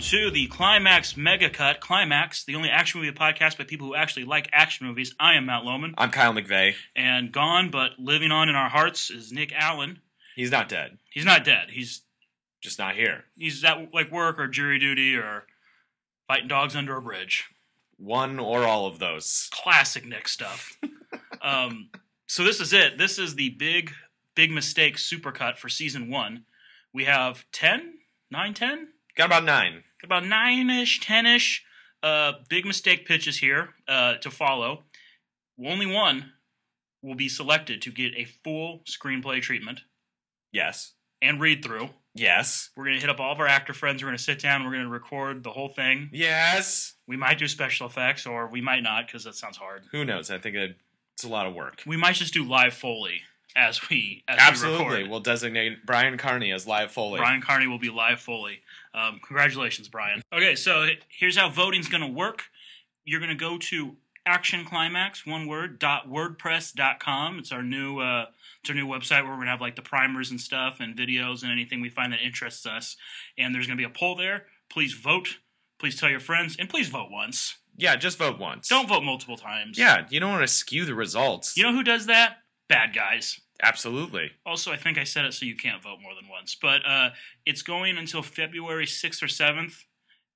to the Climax Mega Cut. Climax, the only action movie podcast by people who actually like action movies. I am Matt Lohman. I'm Kyle McVeigh. And gone but living on in our hearts is Nick Allen. He's not dead. He's not dead. He's Just not here. he's at like work or jury duty or fighting dogs under a bridge. One or all of those. Classic Nick stuff. um, so this is it. This is the big, big mistake supercut for season one. We have 10, 9, 10? Got about nine. About nine ish, ten ish. Uh, big mistake pitches here uh, to follow. Only one will be selected to get a full screenplay treatment Yes. and read through. Yes. We're gonna hit up all of our actor friends. We're gonna sit down. We're gonna record the whole thing. Yes. We might do special effects, or we might not, because that sounds hard. Who knows? I think it, it's a lot of work. We might just do live foley as we as we Absolutely. record. We'll designate Brian Carney as live Foley. Brian Carney will be live Foley. Um, congratulations, Brian. Okay, so here's how voting's going to work. You're going to go to Action Climax, one word, dot wordpress.com. It's our new uh, it's our new website where we're going to have like the primers and stuff and videos and anything we find that interests us. And there's going to be a poll there. Please vote. Please tell your friends, and please vote once. Yeah, just vote once. Don't vote multiple times. Yeah, you don't want to skew the results. You know who does that? Bad guys. Absolutely. Also, I think I said it so you can't vote more than once. But uh, it's going until February 6th or 7th,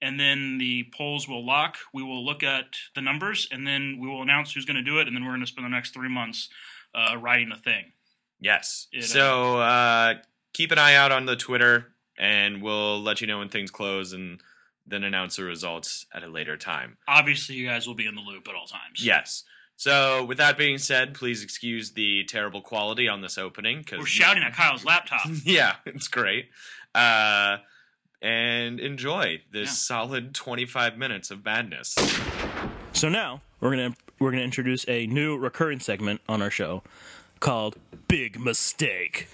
and then the polls will lock. We will look at the numbers, and then we will announce who's going to do it, and then we're going to spend the next three months uh, writing the thing. Yes. It, uh, so uh, keep an eye out on the Twitter, and we'll let you know when things close, and then announce the results at a later time. Obviously, you guys will be in the loop at all times. Yes. So with that being said, please excuse the terrible quality on this opening because We're shouting at Kyle's laptop. yeah, it's great. Uh, and enjoy this Yeah. solid 25 minutes of madness. So now we're gonna we're gonna introduce a new recurring segment on our show called Big Mistake.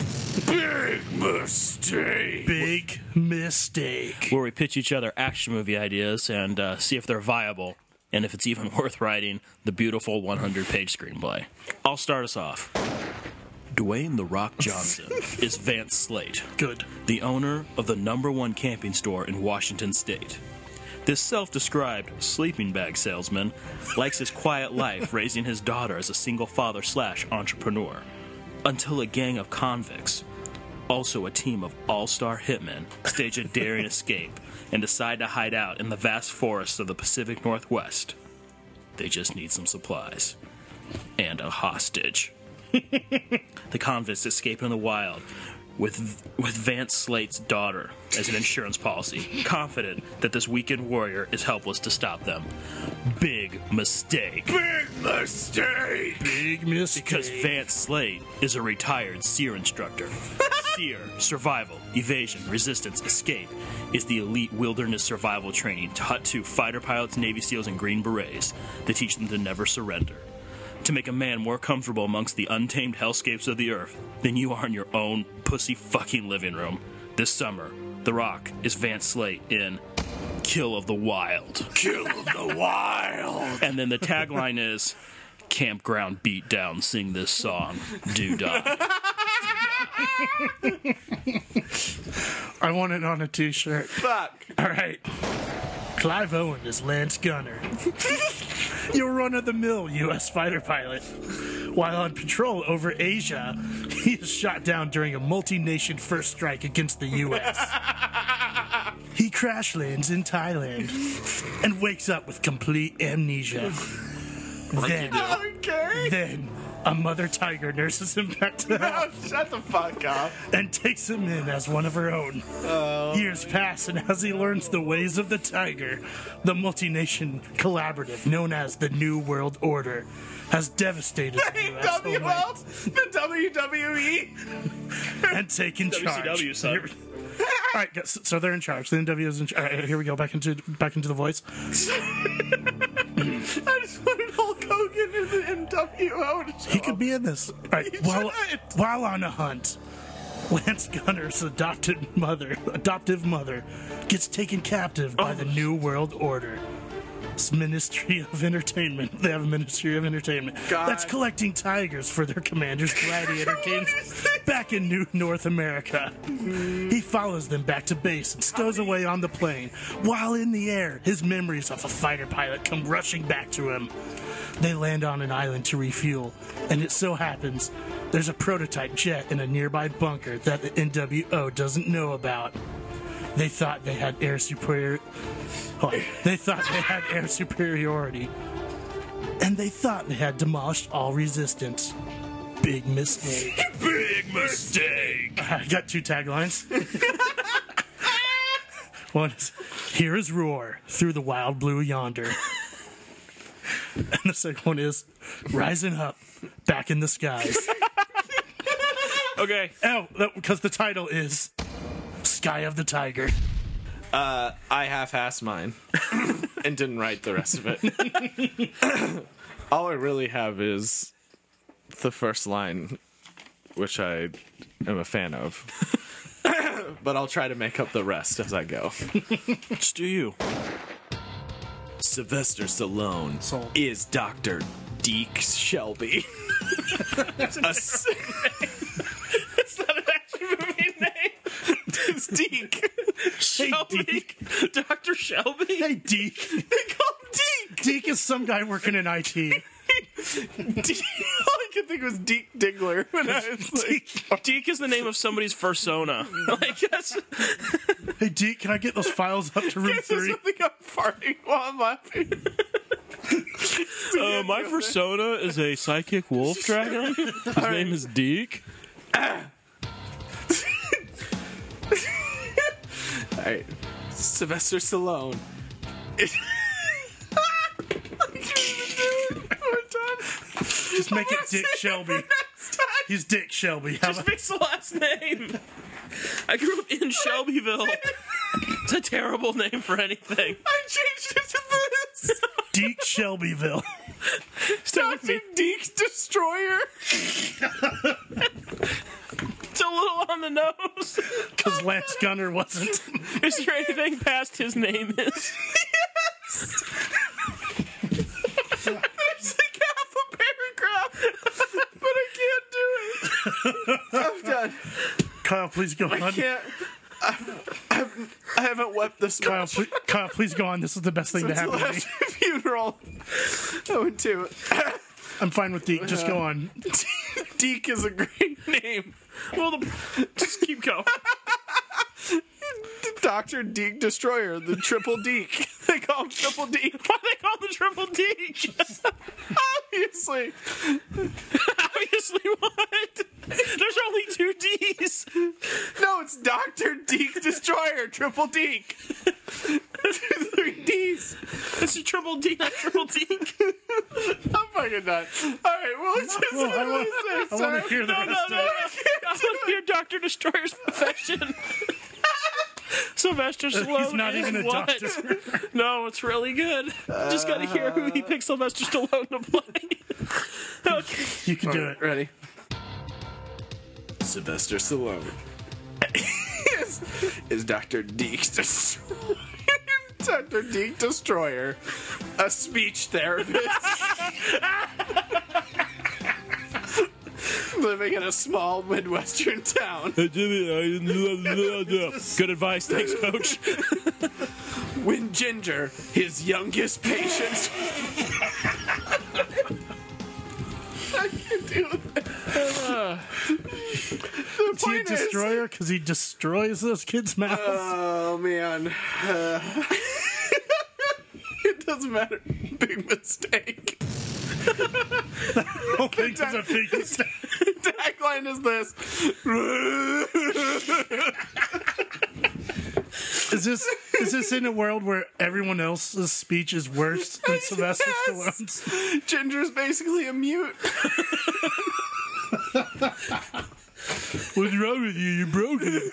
Big mistake. Big mistake. where we pitch each other action movie ideas and uh, see if they're viable and if it's even worth writing the beautiful 100 page screenplay. I'll start us off. Dwayne The Rock Johnson is Vance Slate, Good. the owner of the number one camping store in Washington State. This self described sleeping bag salesman likes his quiet life raising his daughter as a single father slash entrepreneur. Until a gang of convicts, also a team of all star hitmen, stage a daring escape and decide to hide out in the vast forests of the Pacific Northwest. They just need some supplies and a hostage. the convicts escape in the wild with with Vance Slate's daughter as an insurance policy, confident that this weekend warrior is helpless to stop them. Big mistake. Big mistake. Big mistake. Because Vance Slate is a retired SERE instructor. SERE, survival, evasion, resistance, escape, is the elite wilderness survival training taught to fighter pilots, Navy SEALs, and Green Berets to teach them to never surrender. To make a man more comfortable amongst the untamed hellscapes of the earth than you are in your own pussy fucking living room. This summer, The Rock is Vance Slate in Kill of the Wild. Kill of the wild. And then the tagline is Campground Beatdown, sing this song. Do da. I want it on a t-shirt. Fuck. All right. Clive Owen is Lance Gunner. Your run-of-the-mill U.S. fighter pilot. While on patrol over Asia, he is shot down during a multi-nation first strike against the U.S. He crash lands in Thailand and wakes up with complete amnesia. Then, Okay. then a mother tiger nurses him back to health oh, Shut the fuck up. and takes him in as one of her own. Oh. Years pass, and as he learns the ways of the tiger, the multi-nation collaborative known as the New World Order has devastated the U.S. homeland oh the WWE. and taken charge. Son. All right, so they're in charge. The NW is in charge. All right, here we go. Back into back into the voice. I just wanted Hulk Hogan in the NWO to show He could be in this. All right, He while, should. while on a hunt, Lance Gunner's adopted mother, adoptive mother, gets taken captive by Oh. the New World Order. Ministry of Entertainment. They have a Ministry of Entertainment God. that's collecting tigers for their Commander's Gladiator games back in New North America. He follows them back to base and stows away on the plane. While in the air, his memories of a fighter pilot come rushing back to him. They land on an island to refuel, and it so happens there's a prototype jet in a nearby bunker that the NWO doesn't know about. They thought they had air superior. They thought they had air superiority, and they thought they had demolished all resistance. Big mistake. Big mistake. I got two taglines. One is "Here is roar through the wild blue yonder," and the second one is "Rising up, back in the skies." Okay. Oh, because the title is "Sky of the Tiger." Uh, I half-assed mine and didn't write the rest of it. All I really have is the first line, which I am a fan of. but I'll try to make up the rest as I go. Just do you. Sylvester Stallone Sold. is Dr. Deke Shelby. That's A s- It's not an action movie name. it's Deke. Shelby. Dr. Shelby? Hey, Deke. They call him Deke. Deke is some guy working in IT. Deke. All I could think was Deke Diggler when I was like, Deke is the name of somebody's fursona. like, that's, Hey, Deke, can I get those files up to room Is there three? something I'm farting while I'm laughing? uh, my fursona is a psychic wolf dragon. His name is Deke. Right, Sylvester Stallone. Just make it Dick Shelby. He's Dick Shelby. How Just about fix the last name. I grew up in Shelbyville. It's a terrible name for anything. I changed it to this. Deke Shelbyville? Stay with me. Deke Destroyer. It's a little on the nose. Because Lance Gunner wasn't. Is there anything past his name is? There's like half a paragraph, but I can't do it. I'm done. Kyle, please go on. I can't. I've, I've, I haven't wept this Kyle, much please, Kyle, please go on. This is the best thing to since the happen to me. last funeral. I went to. I'm fine with Deke. Just go on. Deke is a great name. Well, the, just keep going. Dr. Deke Destroyer, the triple Deke. They call him triple Deke. Why they call him the triple D? Obviously. Obviously, what? There's only two D's. No, it's Dr. Deke Destroyer, triple Deke. Three D's. It's a triple D, not triple D. I'm fucking done. All right, well, let's just Well, I want, I want to hear the No, no, rest no, of no. it. I want to hear Doctor Destroyer's profession. Sylvester Stallone He's not is even a what? doctor. No, it's really good. Just got to hear who he picked Sylvester Stallone to play. okay. You can do it. Ready? Sylvester Stallone is, is Dr. Deke Destroyer. Dr. Deke Destroyer, a speech therapist. Living in a small Midwestern town. Good advice. Thanks, coach. When Ginger, his youngest patient. I can do that. the Is he a point is, destroyer? Because he destroys those kids' mouths. Oh man. Uh, it doesn't matter. Big mistake. I don't think it's a big mistake. Tagline is this. Is this is this in a world where everyone else's speech is worse than Sylvester Yes. Stallone's? Ginger's basically a mute. What's wrong with you? You broke it.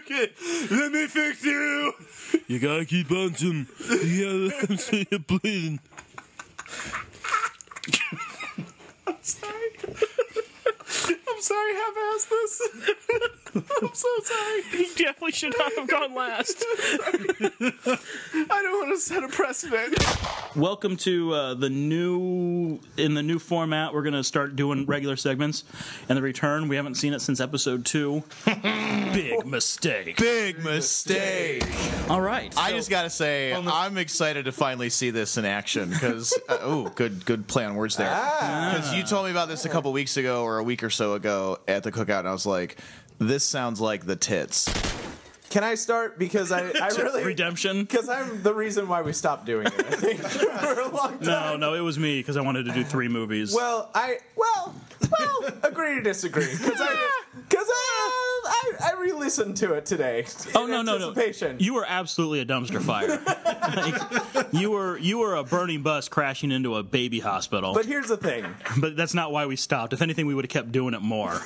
okay, let me fix you. You gotta keep on some. You gotta say you're bleeding. I'm sorry. I'm sorry, half-assed this. I'm so sorry. He definitely should not have gone last. I don't want to set a precedent. Welcome to uh, the new in the new format. We're gonna start doing regular segments. And the return, we haven't seen it since episode two. Big mistake. Big mistake. All right. I so- just gotta say, I'm excited to finally see this in action because uh, oh, good, good play on words there. Because you told me about this a couple weeks ago or a week or so ago at the cookout, and I was like, this sounds like the tits. Can I start because I, I really redemption. because I'm the reason why we stopped doing it. I think for a long time. No, no, it was me because I wanted to do three movies. Well, I well well agree to disagree because I because I, I I re-listened to it today. Oh in no no no! anticipation. You were absolutely a dumpster fire. Like, you were you were a burning bus crashing into a baby hospital. But But, here's the thing. But that's not why we stopped. If anything, we would have kept doing it more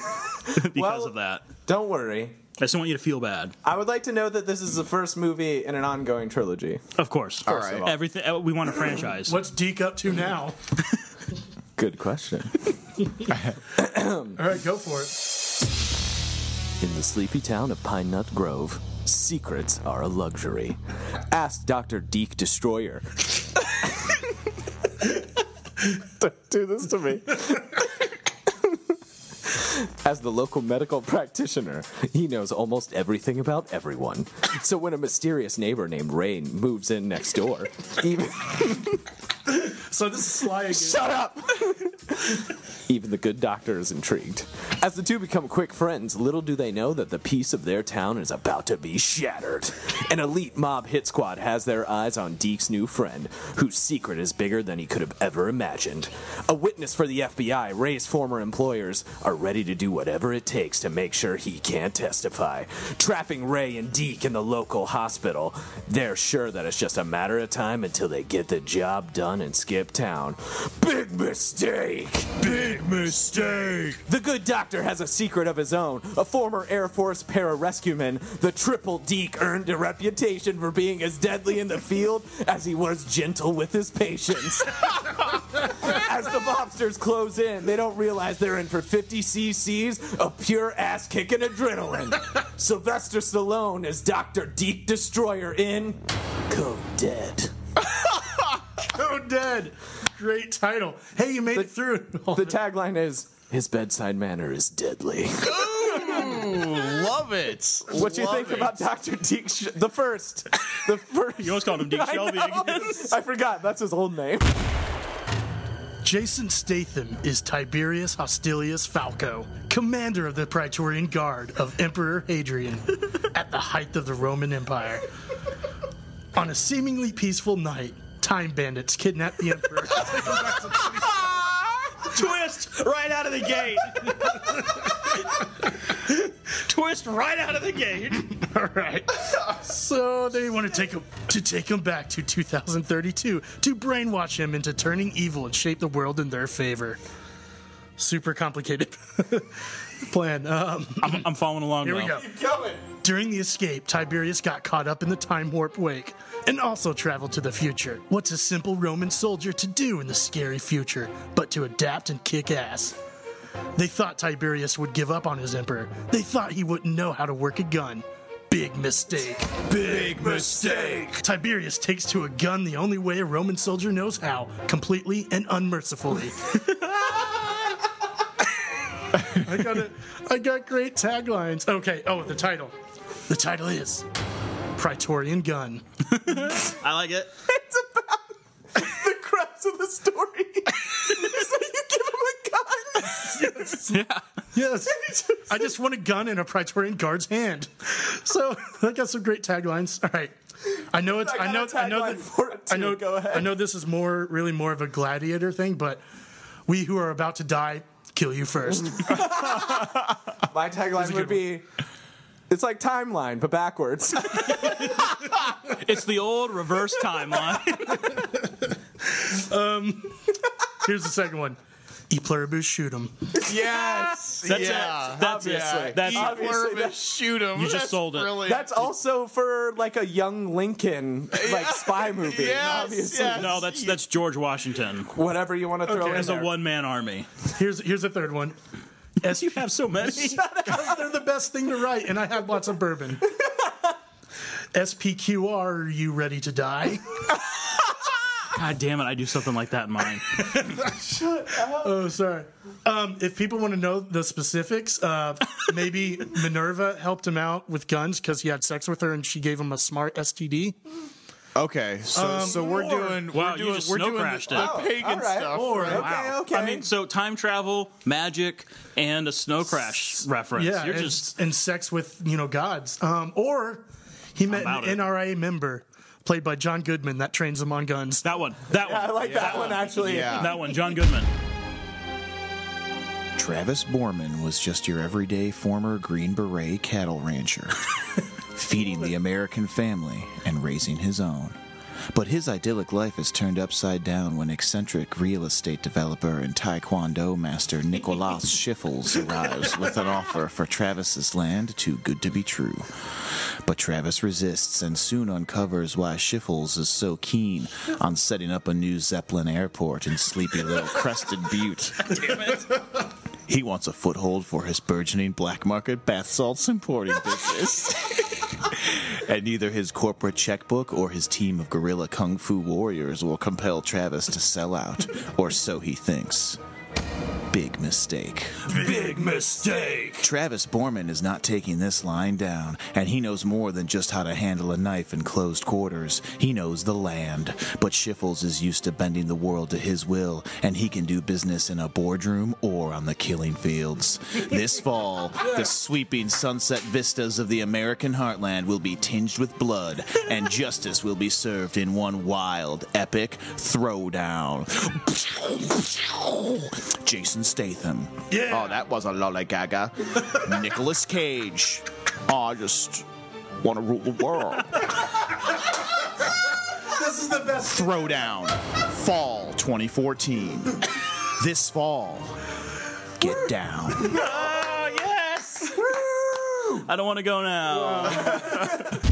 because Well- of that. Don't worry. I just don't want you to feel bad. I would like to know that this is the first movie in an ongoing trilogy. Of course. All right. Everything uh, we want a franchise. What's Deke up to now? Good question. All right, go for it. In the sleepy town of Pine Nut Grove, secrets are a luxury. Ask Dr. Deke Destroyer. Don't do this to me. As the local medical practitioner, He knows almost everything about everyone. So when a mysterious neighbor named Rain moves in next door, even, So this is Sly again. shut up. Even the good doctor is intrigued. As the two become quick friends, little do they know that the peace of their town is about to be shattered. An elite mob hit squad has their eyes on Deke's new friend, whose secret is bigger than he could have ever imagined. A witness for the FBI, Ray's former employers, are ready to do whatever it takes to make sure he can't testify. Trapping Ray and Deke in the local hospital, they're sure that it's just a matter of time until they get the job done and skip town. Big mistake! Big mistake. The good doctor has a secret of his own. A former Air Force pararescueman, the Triple Deke earned a reputation for being as deadly in the field as he was gentle with his patients. as the mobsters close in, they don't realize they're in for 50 cc's of pure ass kicking adrenaline. Sylvester Stallone is Dr. Deke Destroyer in Code Dead. Oh, dead. Great title. Hey, you made it through. The tagline is His bedside manner is deadly. Love it. What do you think it. about Dr. Deke? Sh- the first, the first. You almost called him Deke I Shelby. know. I forgot. That's his old name. Jason Statham is Tiberius Hostilius Falco, commander of the Praetorian Guard of Emperor Hadrian at the height of the Roman Empire. On a seemingly peaceful night, time bandits kidnap the emperor. Twist right out of the gate. Twist right out of the gate. All right. So they want to take him to take him back to 2032 to brainwash him into turning evil and shape the world in their favor. Super complicated plan. Um, I'm, I'm following along. here we though. go. During the escape, Tiberius got caught up in the time warp wake and also traveled to the future. What's a simple Roman soldier to do in the scary future but to adapt and kick ass? They thought Tiberius would give up on his emperor. They thought he wouldn't know how to work a gun. Big mistake. Big mistake. Tiberius takes to a gun the only way a Roman soldier knows how, completely and unmercifully. I got it. I got great taglines. Okay. Oh, the title. The title is Praetorian Gun. I like it. It's about the crux of the story is that you give him a gun. Yeah. Yes. I just want a gun in a Praetorian guard's hand. So I got some great taglines. All right. I know it's. I I, know. a I know that. for it, I know. Go ahead. I know this is more, really more of a gladiator thing, but we who are about to die kill you first. My tagline would be it's like timeline, but backwards. It's the old reverse timeline. Um, here's the second one. E pluribus shoot 'em. Yes. That's yeah. it. That's Obviously. it. That's Obviously, Pluribus, shoot him. You just That's sold it. brilliant. That's also for like a young Lincoln like spy movie. Yes, obviously. yes. no. That's that's George Washington Whatever you want to throw Okay. in as a there. one man army. Here's here's the third one. S- You have so many. they're the best thing to write, and I have lots of bourbon. SPQR, are you ready to die? God damn it! I do something like that in mine. Shut up. Oh, sorry. Um, if people want to know the specifics, uh, maybe Minerva helped him out with guns because he had sex with her and she gave him a smart STD. Okay, so so we're doing Wow, we're you doing just we're snow doing crashed the, it. the pagan all right. stuff. Or Okay, Wow. okay. I mean, so time travel, magic, and a snow crash reference. Yeah, You're and, just and sex with you know gods. Um, or he met about an it. NRA member played by John Goodman that trains him on guns. that one. That one. I like that one actually. Yeah. That one. John Goodman. Travis Borman was just your everyday former Green Beret cattle rancher, feeding the American family and raising his own. But his idyllic life is turned upside down when eccentric real estate developer and Taekwondo master Nicolas Schiffels arrives with an offer for Travis's land too good to be true. But Travis resists and soon uncovers why Schiffels is so keen on setting up a new Zeppelin airport in sleepy little Crested Butte. He wants a foothold for his burgeoning black market bath salts importing business. and neither his corporate checkbook or his team of guerrilla kung fu warriors will compel Travis to sell out, or so he thinks. Big mistake. Big mistake. Travis Borman is not taking this line down, and he knows more than just how to handle a knife in closed quarters. He knows the land. But Schiffels is used to bending the world to his will, and he can do business in a boardroom or on the killing fields. This fall, the sweeping sunset vistas of the American heartland will be tinged with blood, and justice will be served in one wild, epic throwdown. Jason Statham. Yeah. Oh, that was a lollygaga. Nicolas Cage. Oh, I just want to rule the world. This is the best. Throwdown. Fall 2014. This fall. Get down. Oh yes. I don't want to go now.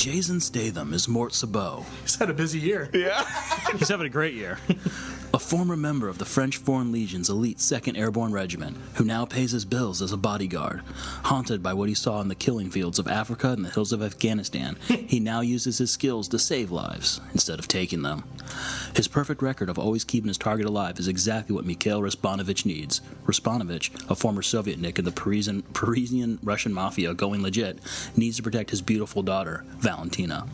Jason Statham is Mort Sabot. He's had a busy year. Yeah. He's having a great year. A former member of the French Foreign Legion's elite 2nd Airborne Regiment, who now pays his bills as a bodyguard. Haunted by what he saw in the killing fields of Africa and the hills of Afghanistan, he now uses his skills to save lives instead of taking them. His perfect record of always keeping his target alive is exactly what Mikhail Respanovich needs. Respanovich, a former Sovietnik in the Parisian, Parisian Russian mafia going legit, needs to protect his beautiful daughter, Valentina.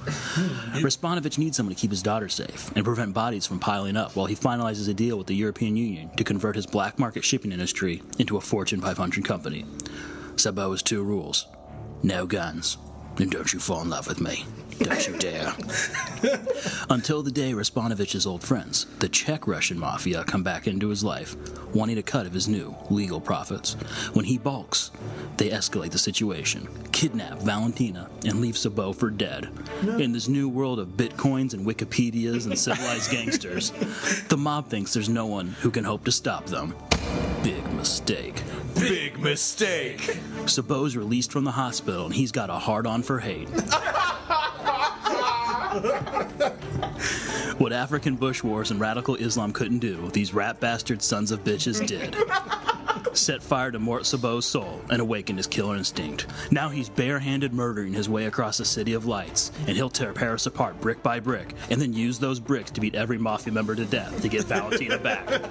Respanovich needs someone to keep his daughter safe and prevent bodies from piling up while he finalizes a deal with the European Union to convert his black market shipping industry into a Fortune 500 company. Sabo has two rules no guns, and don't you fall in love with me. Don't you dare. Until the day Respanovich's old friends, the Czech Russian mafia, come back into his life, wanting a cut of his new legal profits. When he balks, they escalate the situation, kidnap Valentina, and leave Sabo for dead. In this new world of bitcoins and Wikipedias and civilized gangsters, the mob thinks there's no one who can hope to stop them. Big mistake. Big mistake. Sabo's released from the hospital and he's got a hard on for hate. what African bush wars and radical Islam couldn't do, these rat bastard sons of bitches did. Set fire to Mort Sabot's soul and awakened his killer instinct. Now he's barehanded murdering his way across the City of Lights, and he'll tear Paris apart brick by brick, and then use those bricks to beat every mafia member to death to get Valentina back.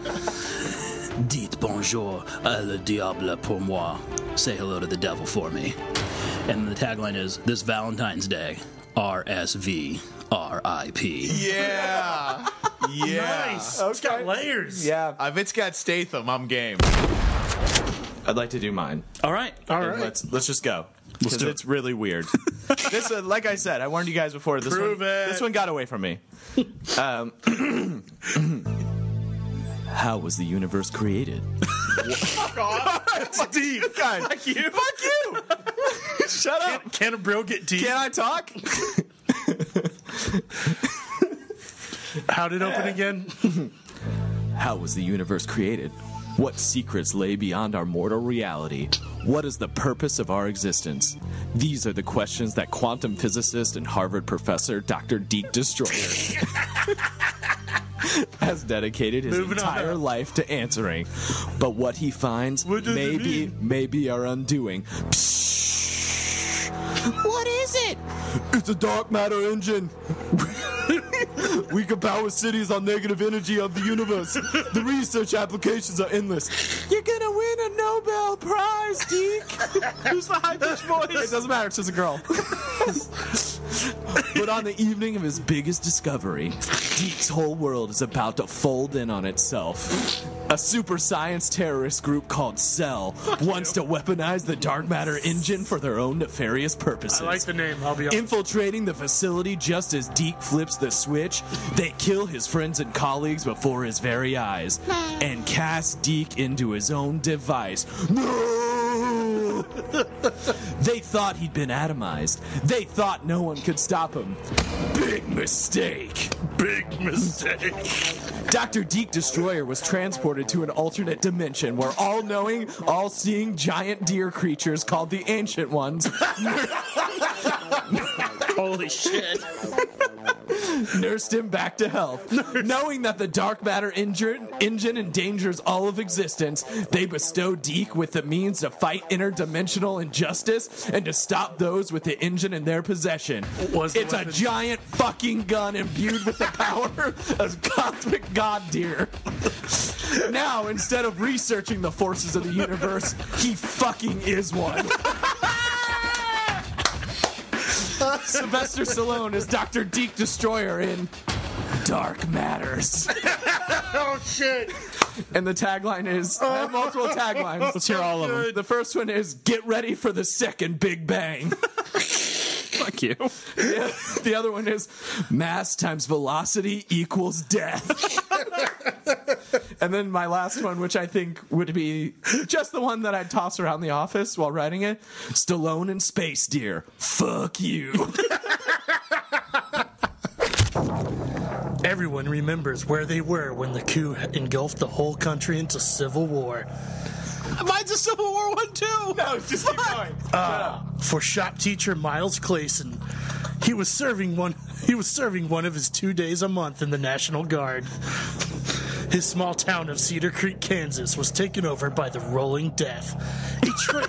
Dites bonjour à le diable pour moi. Say hello to the devil for me. And the tagline is This Valentine's Day, RSV, RIP. Yeah. Yeah. Nice. It's got layers. Yeah. If it's got Statham, I'm game. I'd like to do mine. All right. All right. Let's let's just go. Because do it. it's really weird. this, uh, like I said, I warned you guys before. This Prove one, it. this one got away from me. Um, how was the universe created? It's deep. God, fuck you! Fuck you! Shut up! Can a bro get deep? Can I talk? How did it open again? How was the universe created? What secrets lay beyond our mortal reality? What is the purpose of our existence? These are the questions that quantum physicist and Harvard professor Dr. Deke Destroyer has dedicated his Moving entire up. life to answering. But what he finds What does it may be, may be our undoing. What is it? It's a dark matter engine. we can power cities on negative energy of the universe. The research applications are endless. You're gonna win a Nobel Prize, Deke. Who's the high pitched voice? It doesn't matter. It's just a girl. but on the evening of his biggest discovery, Deke's whole world is about to fold in on itself. A super science terrorist group called Cell wants to weaponize the dark matter engine for their own nefarious purposes. I like the name. I'll be honest. Infiltrating the facility just as Deke flips the switch, they kill his friends and colleagues before his very eyes and cast Deke into his own device. No! They thought he'd been atomized. They thought no one could stop him. Big mistake. Big mistake. Dr. Deke Destroyer was transported to an alternate dimension where all knowing, all seeing giant deer creatures called the Ancient Ones Holy shit. nursed him back to health. Knowing that the dark matter engine, engine endangers all of existence, they bestow Deke with the means to fight interdimensional injustice and to stop those with the engine in their possession. Was it's a giant fucking gun imbued with the power of cosmic god deer. now, instead of researching the forces of the universe, he fucking is one. Sylvester Stallone is Dr. Deke Destroyer in Dark Matters. Oh shit! And the tagline is I have multiple taglines. Let's hear all of them. The first one is Get ready for the second Big Bang. Fuck you. The- the other one is Mass times velocity equals death. and then my last one, which I think would be just the one that I'd toss around the office while writing it Stallone in Space deer. Fuck you. Everyone remembers where they were when the coup engulfed the whole country into civil war. Mine's a Civil War one too. no, just keep going. Uh, for shop teacher Miles Clayson, he was serving one. He was serving one of his two days a month in the National Guard. His small town of Cedar Creek, Kansas, was taken over by the Rolling Death. A tra-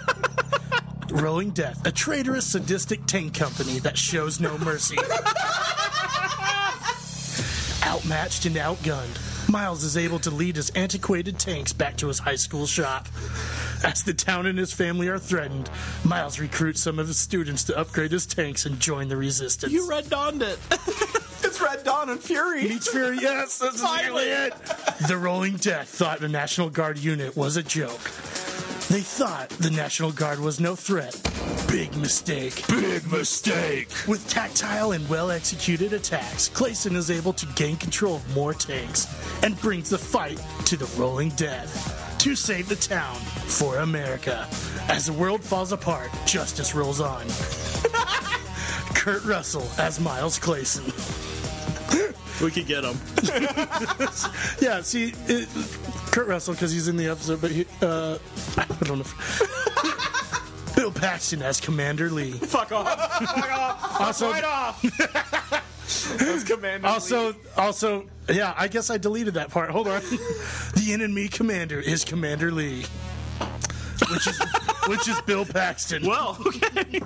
Rolling Death, a traitorous, sadistic tank company that shows no mercy. Outmatched and outgunned, Miles is able to lead his antiquated tanks back to his high school shop. As the town and his family are threatened, Miles recruits some of his students to upgrade his tanks and join the resistance. You red dawned it. It's Red Dawn and Fury. Meets Fury, yes, that's exactly it. The Rolling Death thought the National Guard unit was a joke. They thought the National Guard was no threat. Big mistake. Big mistake. With tactile and well executed attacks, Clayson is able to gain control of more tanks and brings the fight to the Rolling Death to save the town for America. As the world falls apart, justice rolls on. Kurt Russell as Miles Clayson. We could get him. Yeah, see, it, Kurt Russell because he's in the episode, but he, uh, I don't know. If, Bill Paxton as Commander Lee. Fuck off. Fuck off. Also, Right off. Commander also, also, yeah. I guess I deleted that part. Hold on. the enemy commander is Commander Lee, which is which is Bill Paxton. Well, okay.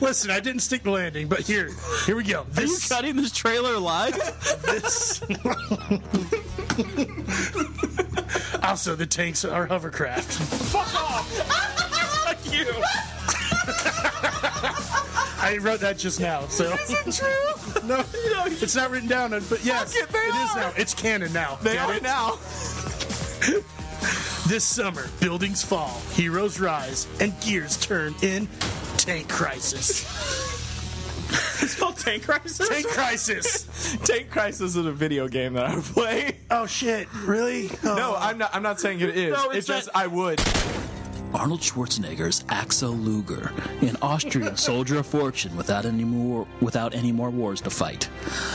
Listen, I didn't stick the landing, but here, here we go. Are you cutting this trailer live? this. Also, the tanks are hovercraft. Fuck off. Fuck you. I wrote that just now, so. Is it true? No, it's not written down, but yes, Fuck it, they it is are. now. It's canon now. They Get are it? now. This summer, buildings fall, heroes rise, and gears turn in Tank Crisis. It's called Tank Crisis. Tank Crisis. Tank Crisis is a video game that I would play. Oh shit! Really? Oh. No, I'm not. I'm not saying it is. No, it's it's just that- I would. Arnold Schwarzenegger's Axel Luger, an Austrian soldier of fortune without any more without any more wars to fight.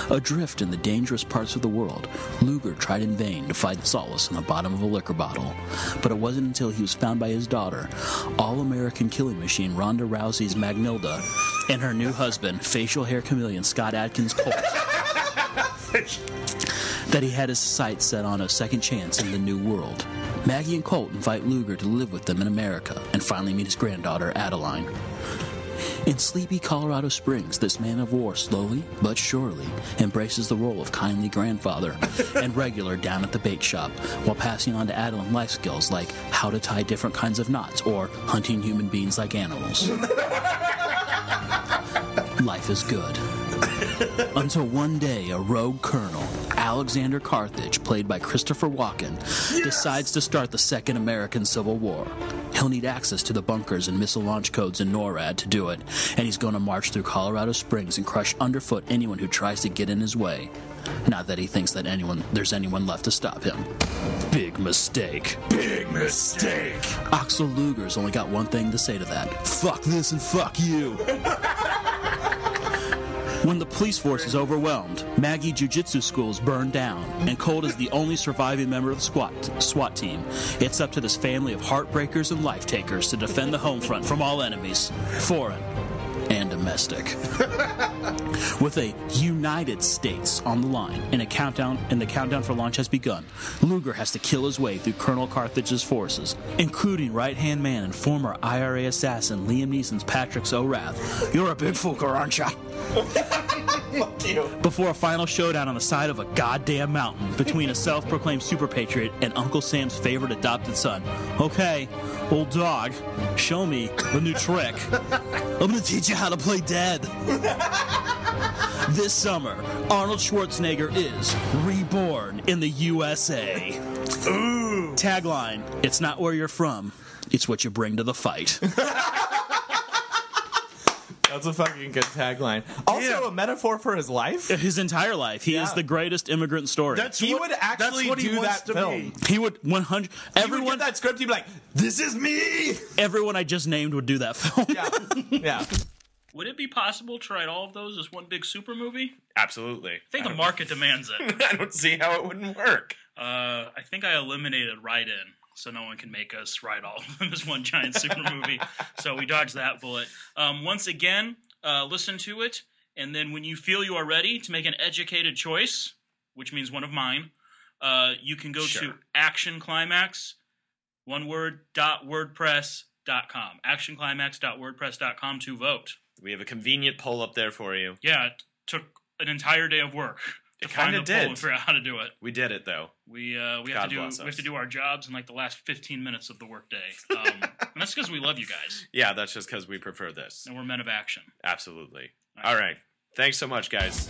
Adrift in the dangerous parts of the world, Luger tried in vain to find solace in the bottom of a liquor bottle. But it wasn't until he was found by his daughter, all-American killing machine Ronda Rousey's Magnilda, and her new husband, facial hair chameleon Scott Adkins Colt, that he had his sights set on a second chance in the new world. Maggie and Colt invite Luger to live with them in America and finally meet his granddaughter, Adeline. In sleepy Colorado Springs, this man of war slowly but surely embraces the role of kindly grandfather and regular down at the bake shop while passing on to Adeline life skills like how to tie different kinds of knots or hunting human beings like animals. life is good. Until one day, a rogue colonel, Alexander Carthage, played by Christopher Walken, decides to start the Second American Civil War. He'll need access to the bunkers and missile launch codes in NORAD to do it, and he's going to march through Colorado Springs and crush underfoot anyone who tries to get in his way. Not that he thinks that anyone there's anyone left to stop him. Big mistake. Big mistake. Axel Luger's only got one thing to say to that. Fuck this and fuck you. When the police force is overwhelmed, Maggie Jiu-Jitsu school is burned down, and Colt is the only surviving member of the SWAT, SWAT team. It's up to this family of heartbreakers and life takers to defend the home front from all enemies, foreign domestic. With a United States on the line and a countdown and the countdown for launch has begun, Luger has to kill his way through Colonel Carthage's forces, including right-hand man and former IRA assassin Liam Neeson's Patrick O'Rath. You're a big fucker, aren't ya? Before a final showdown on the side of a goddamn mountain between a self-proclaimed super patriot and Uncle Sam's favorite adopted son. Okay, old dog, show me the new trick. I'm gonna teach you how to play dead. This summer, Arnold Schwarzenegger is reborn in the USA. Ooh. Tagline It's not where you're from, it's what you bring to the fight. That's a fucking good tagline. Also, a metaphor for his life. His entire life, he is the greatest immigrant story. That's He what- would actually that's what he do wants that to film. be. he would 100 Everyone would get that script. He'd be like, "This is me." everyone I just named would do that film. Yeah, yeah. Would it be possible to write all of those as one big super movie? Absolutely. I think I the market demands it. I don't see how it wouldn't work. Uh, I think I eliminated write in, so no one can make us write all of them as one giant super movie. So we dodged that bullet. Um, once again, uh, listen to it, and then when you feel you are ready to make an educated choice, which means one of mine, uh, you can go Sure. to Action Climax, one word, dot WordPress. Actionclimax.wordpress.com to vote We have a convenient poll up there for you. yeah it took an entire day of work to It find the poll did. and figure out how to do it We did it though. we uh, we have to do we have to do our jobs in like the last 15 minutes of the workday, um, and that's because we love you guys Yeah, that's just because we prefer this. and we're men of action. Absolutely. All right. Thanks so much, guys.